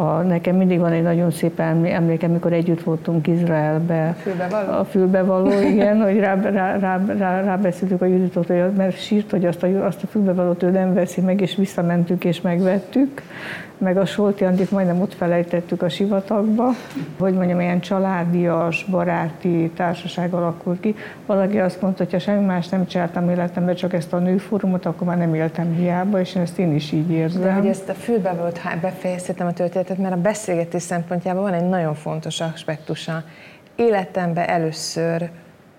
A, nekem mindig van egy nagyon szép emlékem, amikor együtt voltunk Izraelbe. A fülbevaló? A fülbevaló, igen, hogy rá, rá, rá, rá, rábeszéltük a Juditot, hogy, mert sírt, hogy azt a, azt a fülbevalót ő nem veszi meg, és visszamentük és megvettük meg a Solti Andit majdnem ott felejtettük a sivatagba, hogy mondjam, ilyen családias, baráti társaság alakult ki. Valaki azt mondta, hogy ha semmi más nem csináltam életemben, csak ezt a nőfórumot, akkor már nem éltem hiába, és ezt én is így érzem. De hogy ezt a fülbe volt, befejeztem a történetet, mert a beszélgetés szempontjában van egy nagyon fontos aspektusa. Életemben először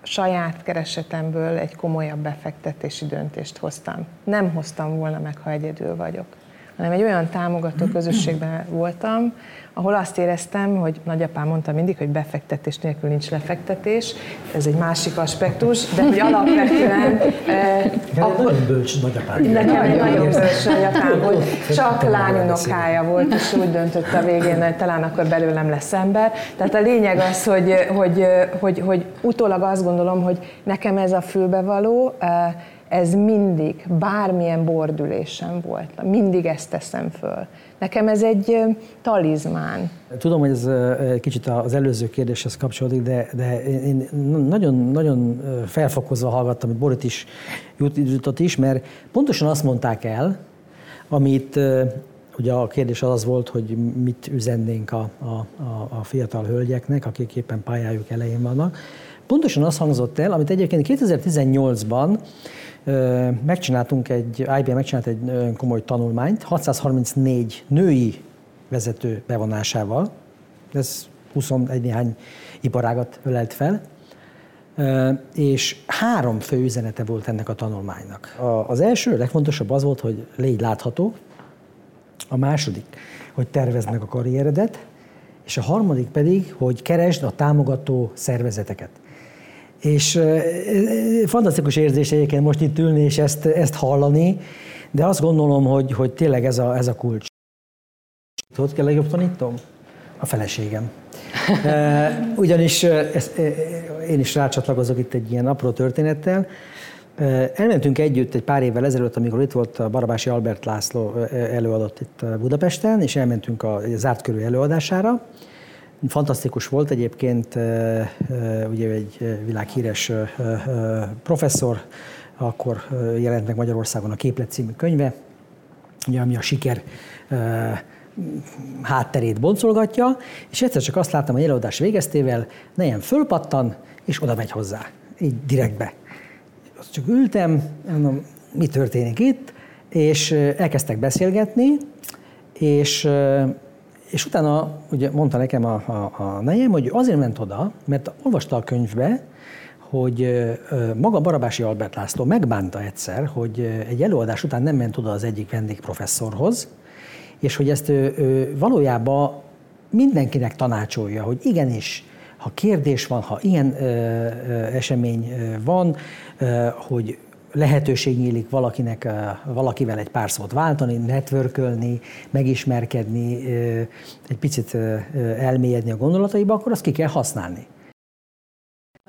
saját keresetemből egy komolyabb befektetési döntést hoztam. Nem hoztam volna meg, ha egyedül vagyok hanem egy olyan támogató közösségben voltam, ahol azt éreztem, hogy nagyapám mondta mindig, hogy befektetés nélkül nincs lefektetés, ez egy másik aspektus, de hogy alapvetően... Eh, nagyon bölcs nagyapám. Nekem nagyon bölcs nagyapám volt, csak lányunokája volt, és úgy döntött a végén, hogy talán akkor belőlem lesz ember. Tehát a lényeg az, hogy, hogy, hogy, hogy utólag azt gondolom, hogy nekem ez a fülbevaló, eh, ez mindig, bármilyen bordülésem volt, mindig ezt teszem föl. Nekem ez egy talizmán. Tudom, hogy ez kicsit az előző kérdéshez kapcsolódik, de, de én nagyon, nagyon felfokozva hallgattam, hogy Borit is jutott is, mert pontosan azt mondták el, amit ugye a kérdés az, az volt, hogy mit üzennénk a, a, a fiatal hölgyeknek, akik éppen pályájuk elején vannak. Pontosan az hangzott el, amit egyébként 2018-ban megcsináltunk egy, IBM megcsinált egy komoly tanulmányt, 634 női vezető bevonásával, ez 21 néhány iparágat ölelt fel, és három fő üzenete volt ennek a tanulmánynak. Az első, legfontosabb az volt, hogy légy látható, a második, hogy tervezd meg a karrieredet, és a harmadik pedig, hogy keresd a támogató szervezeteket. És fantasztikus érzés egyébként most itt ülni és ezt, ezt hallani, de azt gondolom, hogy, hogy tényleg ez a, ez a kulcs. Tudod, kell legjobb tanítom? A feleségem. Ugyanis ezt, én is rácsatlakozok itt egy ilyen apró történettel. Elmentünk együtt egy pár évvel ezelőtt, amikor itt volt a Barabási Albert László előadott itt Budapesten, és elmentünk a zárt körű előadására, Fantasztikus volt egyébként, ugye egy világhíres professzor, akkor jelent meg Magyarországon a Képlet című könyve, ugye, ami a siker hátterét boncolgatja, és egyszer csak azt láttam, hogy előadás végeztével nejem fölpattan, és oda megy hozzá, így direktbe. Azt csak ültem, mondom, mi történik itt, és elkezdtek beszélgetni, és és utána ugye mondta nekem a, a, a nejem, hogy azért ment oda, mert olvasta a könyvbe, hogy maga Barabási Albert László megbánta egyszer, hogy egy előadás után nem ment oda az egyik vendégprofesszorhoz, és hogy ezt ő, ő valójában mindenkinek tanácsolja, hogy igenis, ha kérdés van, ha ilyen ö, ö, esemény van, ö, hogy lehetőség nyílik valakinek, valakivel egy pár szót váltani, networkölni, megismerkedni, egy picit elmélyedni a gondolataiba, akkor azt ki kell használni.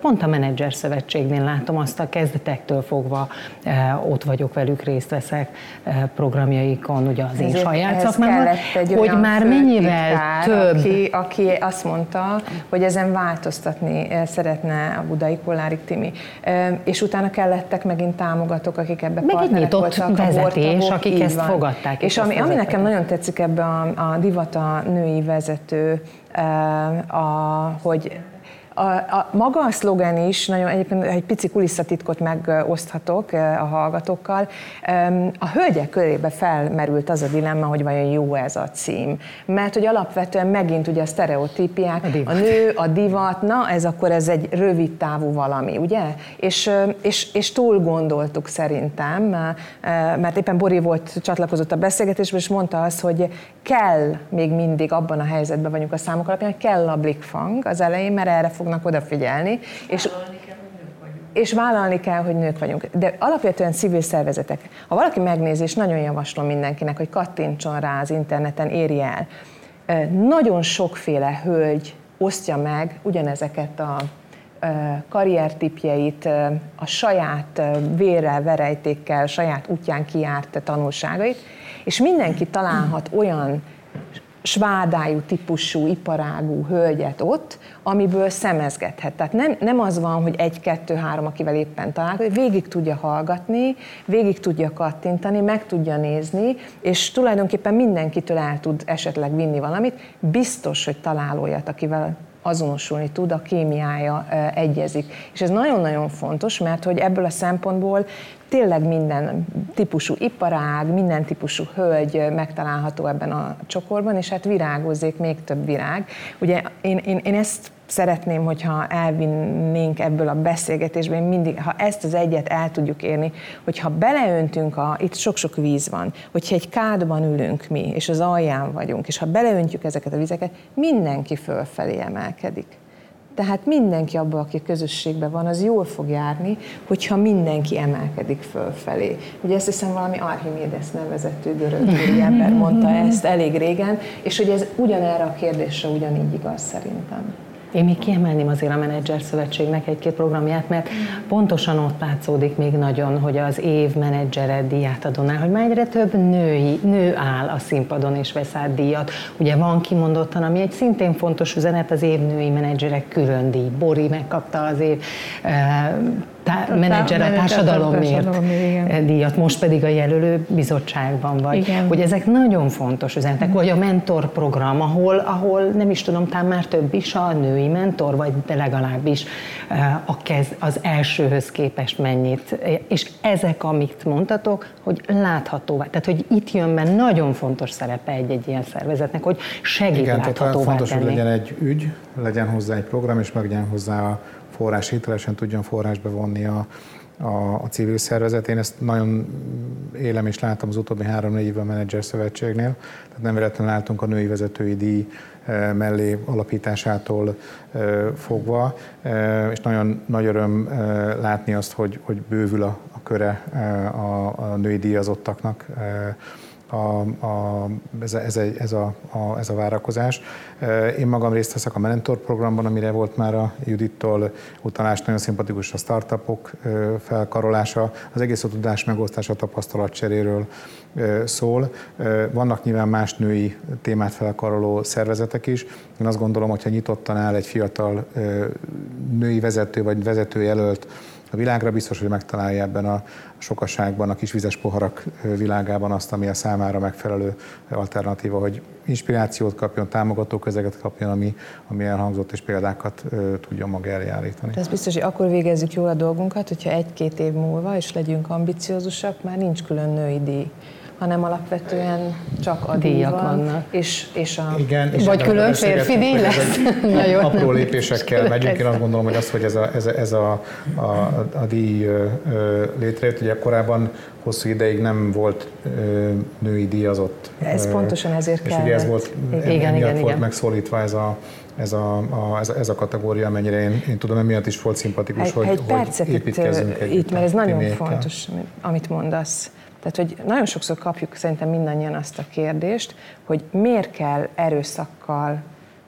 Pont a Menedzser Szövetségnél látom azt a kezdetektől fogva, eh, ott vagyok velük, részt veszek eh, programjaikon, ugye az én saját szakmámon, hogy már mennyivel több. Aki, aki azt mondta, hogy ezen változtatni eh, szeretne a Budai Kollárik Timi. És utána kellettek megint támogatók, akik ebbe Meg partnerek voltak. vezetés, a akik ezt van. fogadták. És, ami, ami nekem nagyon tetszik ebbe a, a divata női vezető, a, hogy a, a, maga a szlogen is, nagyon egyébként egy pici kulisszatitkot megoszthatok eh, a hallgatókkal. A hölgyek körébe felmerült az a dilemma, hogy vajon jó ez a cím. Mert hogy alapvetően megint ugye a sztereotípiák, a, a nő, a divat, na ez akkor ez egy rövid távú valami, ugye? És, és, és túl gondoltuk szerintem, eh, mert éppen Bori volt, csatlakozott a beszélgetésbe, és mondta azt, hogy kell még mindig abban a helyzetben vagyunk a számok alapján, kell a blikfang az elején, mert erre fognak odafigyelni. És, és vállalni kell, hogy nők vagyunk. De alapvetően civil szervezetek. Ha valaki megnézi, és nagyon javaslom mindenkinek, hogy kattintson rá az interneten, érje el. Nagyon sokféle hölgy osztja meg ugyanezeket a karriertipjeit, a saját vérrel, verejtékkel, saját útján kiárt tanulságait, és mindenki találhat olyan svádájú típusú, iparágú hölgyet ott, amiből szemezgethet. Tehát nem, nem az van, hogy egy, kettő, három, akivel éppen találkozik, végig tudja hallgatni, végig tudja kattintani, meg tudja nézni, és tulajdonképpen mindenkitől el tud esetleg vinni valamit. Biztos, hogy talál olyat, akivel azonosulni tud, a kémiája egyezik. És ez nagyon-nagyon fontos, mert hogy ebből a szempontból tényleg minden típusú iparág, minden típusú hölgy megtalálható ebben a csokorban, és hát virágozzék még több virág. Ugye én, én, én ezt szeretném, hogyha elvinnénk ebből a beszélgetésből, én mindig, ha ezt az egyet el tudjuk érni, hogyha beleöntünk, a, itt sok-sok víz van, hogyha egy kádban ülünk mi, és az alján vagyunk, és ha beleöntjük ezeket a vizeket, mindenki fölfelé emelkedik. Tehát mindenki abban, aki közösségben van, az jól fog járni, hogyha mindenki emelkedik fölfelé. Ugye ezt hiszem valami Archimedes nevezetű görög ember mondta ezt elég régen, és hogy ez ugyanerre a kérdésre ugyanígy igaz szerintem. Én még kiemelném azért a Menedzser Szövetségnek egy-két programját, mert pontosan ott látszódik még nagyon, hogy az év menedzsere díját adónál, hogy már egyre több női, nő áll a színpadon és vesz át díjat. Ugye van kimondottan, ami egy szintén fontos üzenet, az év női menedzserek külön díj. Bori megkapta az év tá- menedzser a társadalomért díjat, most pedig a jelölő bizottságban vagy. Igen. Hogy ezek nagyon fontos üzenetek, vagy a mentor program, ahol, ahol nem is tudom, talán már több is a női mentor, vagy de legalábbis eh, a kez, az elsőhöz képest mennyit. És ezek, amit mondtatok, hogy láthatóvá, tehát hogy itt jön be nagyon fontos szerepe egy-egy ilyen szervezetnek, hogy segít Igen, láthatóvá tehát fontos, tenni. hogy legyen egy ügy, legyen hozzá egy program, és meg legyen hozzá a forrás hitelesen tudjon forrásba vonni a, a, a civil szervezet. Én ezt nagyon élem és látom az utóbbi három-négy évben a Menedzser Szövetségnél. Tehát nem véletlenül álltunk a női vezetői díj mellé alapításától fogva, és nagyon nagy öröm látni azt, hogy, hogy bővül a, a köre a, a női díjazottaknak a, a, ez, a, ez, a, ez, a, a, ez a várakozás. Én magam részt veszek a Mentor programban, amire volt már a Judittól utalás, nagyon szimpatikus a startupok felkarolása, az egész a tudás megosztása, tapasztalatcseréről szól. Vannak nyilván más női témát felkaroló szervezetek is. Én azt gondolom, hogyha nyitottan áll egy fiatal női vezető vagy vezetőjelölt a világra, biztos, hogy megtalálja ebben a sokaságban, a kis vizes poharak világában azt, ami a számára megfelelő alternatíva, hogy inspirációt kapjon, támogató közeget kapjon, ami, ami elhangzott, és példákat ö, tudjon maga elé. Ez biztos, hogy akkor végezzük jól a dolgunkat, hogyha egy-két év múlva, és legyünk ambiciózusak, már nincs külön női díj hanem alapvetően csak a Díjak díj van, vannak. És, és a, Igen, és Vagy külön férfi díj lesz? egy Na jó, Apró nem. lépésekkel megyünk. Én azt gondolom, hogy az, hogy ez a, ez a, ez a, a, a díj létrejött, ugye korábban hosszú ideig nem volt ö, női díjazott. Ez Ö, pontosan ezért És ugye ez kellett. volt, Igen, igen, volt igen. megszólítva ez a, ez a, a, ez, a, ez a kategória, amennyire én, én tudom, emiatt is volt szimpatikus, Egy, hogy, egy hogy itt, építkezzünk ö, együtt itt, mert ez nagyon fontos, amit- amit mondasz. Tehát, hogy nagyon sokszor kapjuk szerintem mindannyian azt a kérdést, hogy miért kell erőszakkal,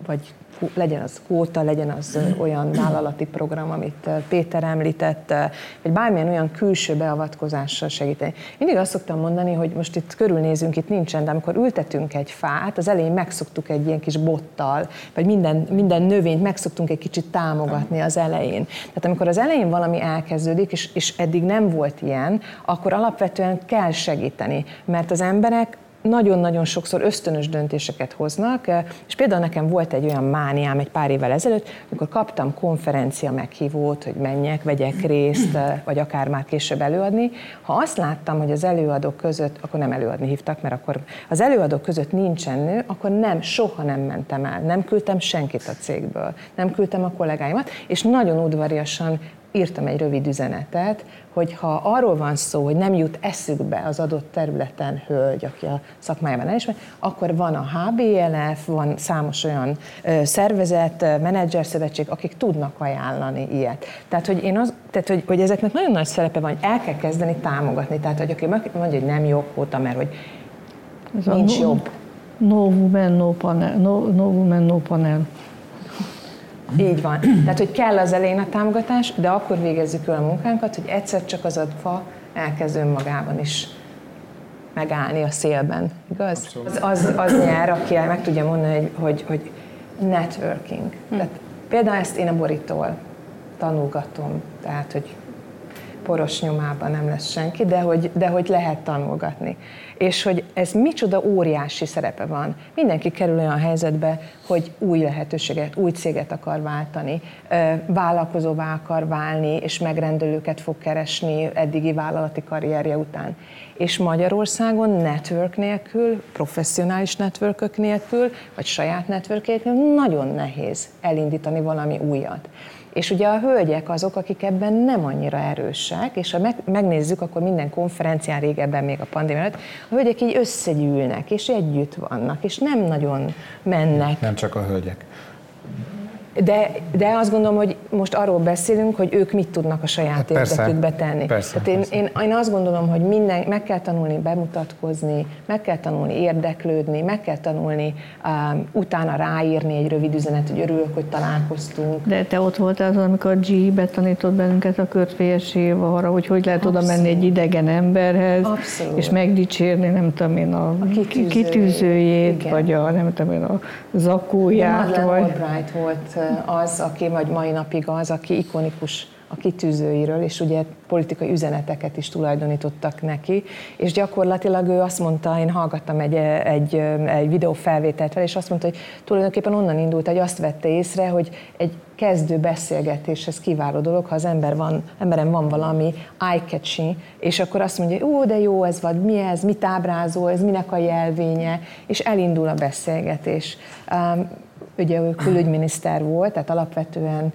vagy legyen az kvóta, legyen az olyan vállalati program, amit Péter említett, vagy bármilyen olyan külső beavatkozással segíteni. Mindig azt szoktam mondani, hogy most itt körülnézünk, itt nincsen, de amikor ültetünk egy fát, az elején megszoktuk egy ilyen kis bottal, vagy minden, minden növényt megszoktunk egy kicsit támogatni az elején. Tehát amikor az elején valami elkezdődik, és, és eddig nem volt ilyen, akkor alapvetően kell segíteni, mert az emberek nagyon-nagyon sokszor ösztönös döntéseket hoznak, és például nekem volt egy olyan mániám egy pár évvel ezelőtt, amikor kaptam konferencia meghívót, hogy menjek, vegyek részt, vagy akár már később előadni. Ha azt láttam, hogy az előadók között, akkor nem előadni hívtak, mert akkor az előadók között nincsen nő, akkor nem, soha nem mentem el, nem küldtem senkit a cégből, nem küldtem a kollégáimat, és nagyon udvariasan írtam egy rövid üzenetet, hogy ha arról van szó, hogy nem jut eszükbe az adott területen hölgy, aki a szakmájában elismer, akkor van a HBLF, van számos olyan szervezet, ö, menedzserszövetség, akik tudnak ajánlani ilyet. Tehát, hogy, én az, tehát hogy, hogy ezeknek nagyon nagy szerepe van, hogy el kell kezdeni támogatni. Tehát, hogy aki mondja, hogy nem jó kvóta, mert hogy Ez a nincs no- jobb. No woman, no panel. No, no woman, no panel. Így van. Tehát, hogy kell az elején a támogatás, de akkor végezzük el a munkánkat, hogy egyszer csak az a fa elkezd önmagában is megállni a szélben, igaz? Az, az, az nyer, aki meg tudja mondani, hogy, hogy, hogy networking. Tehát például ezt én a Boritól tanulgatom, tehát, hogy poros nyomában nem lesz senki, de hogy, de hogy lehet tanulgatni. És hogy ez micsoda óriási szerepe van. Mindenki kerül olyan helyzetbe, hogy új lehetőséget, új céget akar váltani, vállalkozóvá akar válni, és megrendelőket fog keresni eddigi vállalati karrierje után. És Magyarországon network nélkül, professzionális networkök nélkül, vagy saját network nélkül nagyon nehéz elindítani valami újat. És ugye a hölgyek azok, akik ebben nem annyira erősek, és ha meg, megnézzük, akkor minden konferencián régebben, még a pandémia előtt, a hölgyek így összegyűlnek, és együtt vannak, és nem nagyon mennek Nem csak a hölgyek. De, de azt gondolom, hogy most arról beszélünk, hogy ők mit tudnak a saját Hát érdekükbe tenni. Persze, Tehát én, persze. én, én azt gondolom, hogy minden, meg kell tanulni bemutatkozni, meg kell tanulni érdeklődni, meg kell tanulni um, utána ráírni egy rövid üzenet, hogy örülök, hogy találkoztunk. De te ott voltál az, amikor G betanított bennünket a körtfélsév arra, hogy hogy lehet oda menni egy idegen emberhez, Abszolút. és megdicsérni, nem tudom én, a, A kitűzőjét. kitűzőjét, Igen. vagy a, nem tudom én, a zakóját, Madeleine vagy... Albright volt az, aki, vagy mai napig az, aki ikonikus a kitűzőiről, és ugye politikai üzeneteket is tulajdonítottak neki, és gyakorlatilag ő azt mondta, én hallgattam egy, egy, egy videófelvételt vele, és azt mondta, hogy tulajdonképpen onnan indult, hogy azt vette észre, hogy egy kezdő beszélgetéshez kiváló dolog, ha az ember van, emberen van valami eye-catching, és akkor azt mondja, ó, de jó ez vagy, mi ez, mit ábrázol, ez minek a jelvénye, és elindul a beszélgetés. Um, ugye ő külügyminiszter volt, tehát alapvetően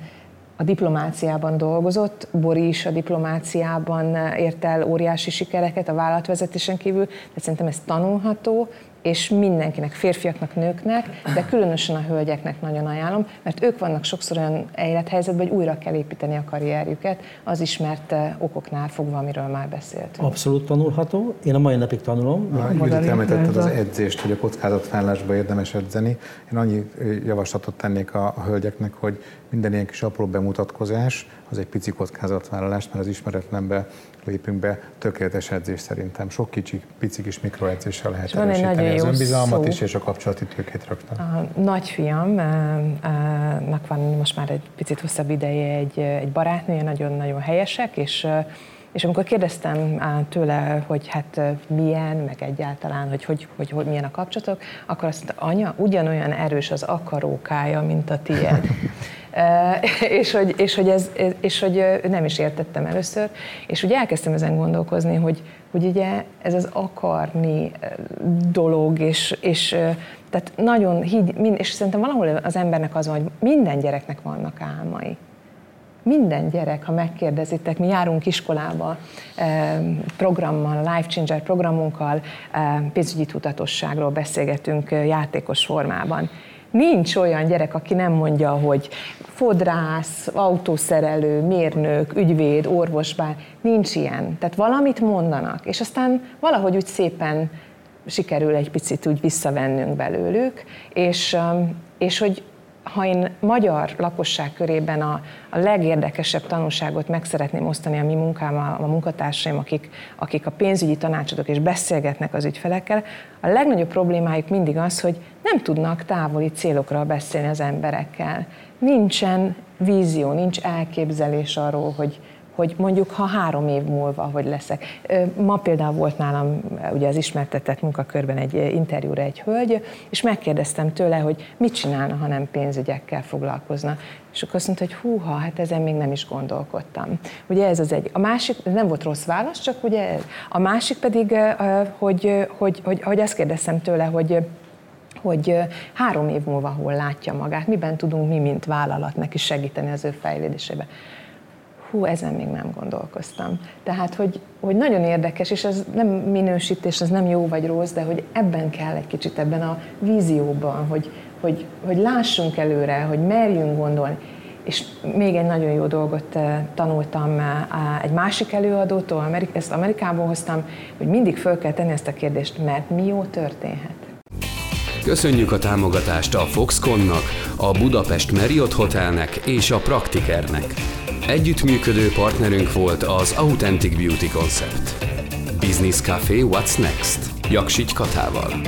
a diplomáciában dolgozott, Bori is a diplomáciában ért el óriási sikereket a vállalatvezetésen kívül, de szerintem ez tanulható, és mindenkinek, férfiaknak, nőknek, de különösen a hölgyeknek nagyon ajánlom, mert ők vannak sokszor olyan élethelyzetben, hogy újra kell építeni a karrierjüket, az ismert eh, okoknál fogva, amiről már beszéltünk. Abszolút tanulható. Én a mai napig tanulom. Judit említetted az edzést, hogy a kockázatvállalásba érdemes edzeni. Én annyi javaslatot tennék a, a hölgyeknek, hogy minden ilyen kis apró bemutatkozás, az egy pici kockázatvállalás, mert az ismeretlenbe lépünk be, tökéletes edzés szerintem. Sok kicsi, pici kis mikroedzéssel lehet van egy nagyon az önbizalmat szó. is, és a kapcsolati tőkét rögtön. A nagyfiamnak van most már egy picit hosszabb ideje egy, egy barátnője, nagyon-nagyon helyesek, és És amikor kérdeztem tőle, hogy hát milyen, meg egyáltalán, hogy, hogy, hogy, hogy milyen a kapcsolatok, akkor azt mondta, anya, ugyanolyan erős az akarókája, mint a tiéd. és, hogy, és, hogy ez, és hogy nem is értettem először, és úgy elkezdtem ezen gondolkozni, hogy, hogy ugye ez az akarni dolog, és, és tehát nagyon hígy, és szerintem valahol az embernek az van, hogy minden gyereknek vannak álmai. Minden gyerek, ha megkérdezitek, mi járunk iskolába programmal, Life Changer programunkkal, pénzügyi tudatosságról beszélgetünk játékos formában. Nincs olyan gyerek, aki nem mondja, hogy fodrász, autószerelő, mérnök, ügyvéd, orvos, bár nincs ilyen. Tehát valamit mondanak, és aztán valahogy úgy szépen sikerül egy picit úgy visszavennünk belőlük, és, és hogy ha én magyar lakosság körében a, a legérdekesebb tanulságot meg szeretném osztani a mi munkám, a, a munkatársaim, akik, akik a pénzügyi tanácsadók és beszélgetnek az ügyfelekkel, a legnagyobb problémájuk mindig az, hogy nem tudnak távoli célokra beszélni az emberekkel. Nincsen vízió, nincs elképzelés arról, hogy, hogy mondjuk ha három év múlva, hogy leszek. Ma például volt nálam ugye az ismertetett munkakörben egy interjúra egy hölgy, és megkérdeztem tőle, hogy mit csinálna, ha nem pénzügyekkel foglalkozna. És akkor azt mondta, hogy húha, hát ezen még nem is gondolkodtam. Ugye ez az egy. A másik, ez nem volt rossz válasz, csak ugye a másik pedig, hogy, hogy, hogy, hogy azt kérdeztem tőle, hogy hogy három év múlva hol látja magát, miben tudunk mi, mint vállalat neki segíteni az ő fejlődésében hú, ezen még nem gondolkoztam. Tehát, hogy, hogy nagyon érdekes, és ez nem minősítés, ez nem jó vagy rossz, de hogy ebben kell egy kicsit ebben a vízióban, hogy, hogy, hogy lássunk előre, hogy merjünk gondolni. És még egy nagyon jó dolgot eh, tanultam eh, egy másik előadótól, ezt Amerikából hoztam, hogy mindig föl kell tenni ezt a kérdést, mert mi jó történhet. Köszönjük a támogatást a Foxconnak, a Budapest Marriott Hotelnek és a Praktikernek. Együttműködő partnerünk volt az Authentic Beauty Concept. Business Café What's Next? Jaksics Katával.